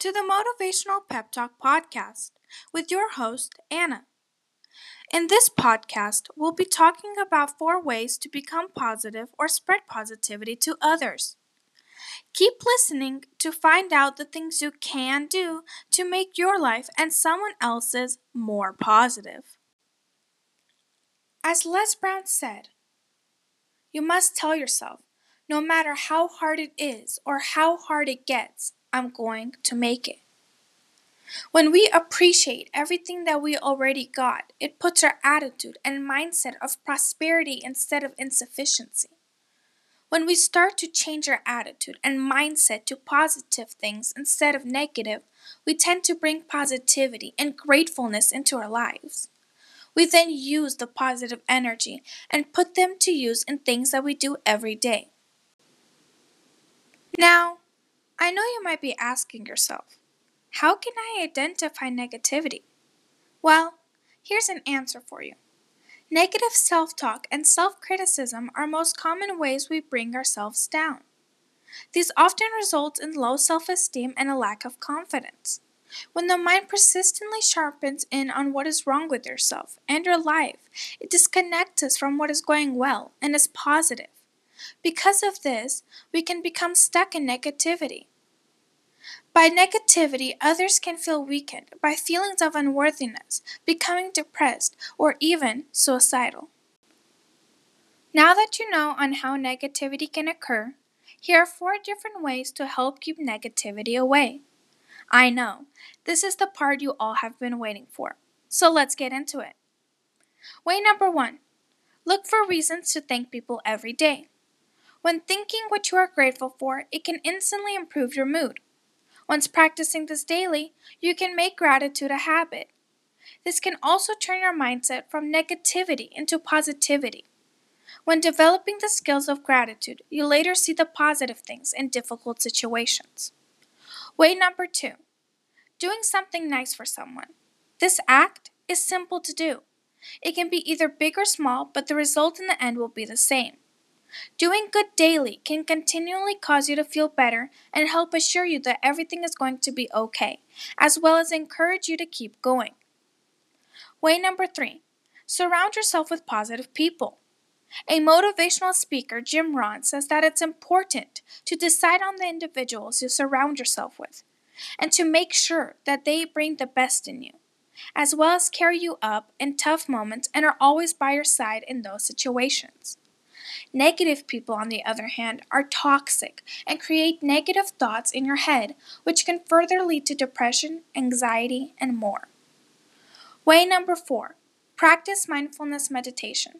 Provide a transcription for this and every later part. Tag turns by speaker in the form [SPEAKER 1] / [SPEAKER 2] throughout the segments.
[SPEAKER 1] to the Motivational Pep Talk podcast with your host, Anna. In this podcast, we'll be talking about four ways to become positive or spread positivity to others. Keep listening to find out the things you can do to make your life and someone else's more positive. As Les Brown said, you must tell yourself, no matter how hard it is or how hard it gets, I'm going to make it. When we appreciate everything that we already got, it puts our attitude and mindset of prosperity instead of insufficiency. When we start to change our attitude and mindset to positive things instead of negative, we tend to bring positivity and gratefulness into our lives. We then use the positive energy and put them to use in things that we do every day. Now, I know you might be asking yourself, how can I identify negativity? Well, here's an answer for you. Negative self talk and self criticism are most common ways we bring ourselves down. These often result in low self esteem and a lack of confidence. When the mind persistently sharpens in on what is wrong with yourself and your life, it disconnects us from what is going well and is positive. Because of this, we can become stuck in negativity. By negativity, others can feel weakened by feelings of unworthiness, becoming depressed, or even suicidal. Now that you know on how negativity can occur, here are four different ways to help keep negativity away. I know, this is the part you all have been waiting for, so let's get into it. Way number one look for reasons to thank people every day. When thinking what you are grateful for, it can instantly improve your mood. Once practicing this daily, you can make gratitude a habit. This can also turn your mindset from negativity into positivity. When developing the skills of gratitude, you later see the positive things in difficult situations. Way number two doing something nice for someone. This act is simple to do. It can be either big or small, but the result in the end will be the same. Doing good daily can continually cause you to feel better and help assure you that everything is going to be okay, as well as encourage you to keep going. Way number three surround yourself with positive people. A motivational speaker, Jim Rohn, says that it's important to decide on the individuals you surround yourself with and to make sure that they bring the best in you, as well as carry you up in tough moments and are always by your side in those situations. Negative people, on the other hand, are toxic and create negative thoughts in your head, which can further lead to depression, anxiety, and more. Way number four practice mindfulness meditation.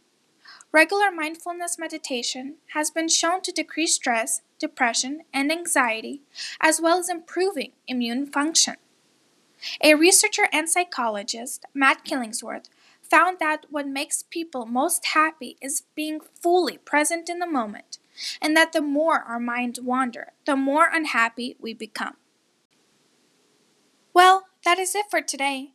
[SPEAKER 1] Regular mindfulness meditation has been shown to decrease stress, depression, and anxiety, as well as improving immune function. A researcher and psychologist, Matt Killingsworth, found that what makes people most happy is being fully present in the moment, and that the more our minds wander, the more unhappy we become. Well, that is it for today.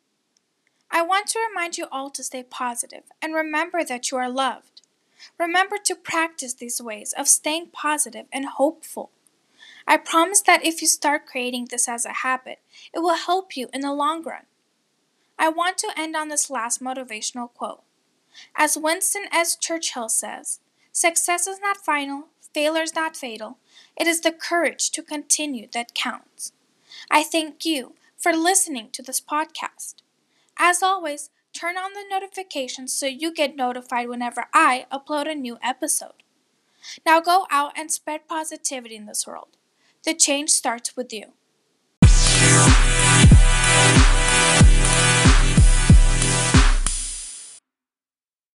[SPEAKER 1] I want to remind you all to stay positive and remember that you are loved. Remember to practice these ways of staying positive and hopeful. I promise that if you start creating this as a habit, it will help you in the long run. I want to end on this last motivational quote. As Winston S. Churchill says, success is not final, failure is not fatal. It is the courage to continue that counts. I thank you for listening to this podcast. As always, turn on the notifications so you get notified whenever I upload a new episode. Now go out and spread positivity in this world. The change starts with you.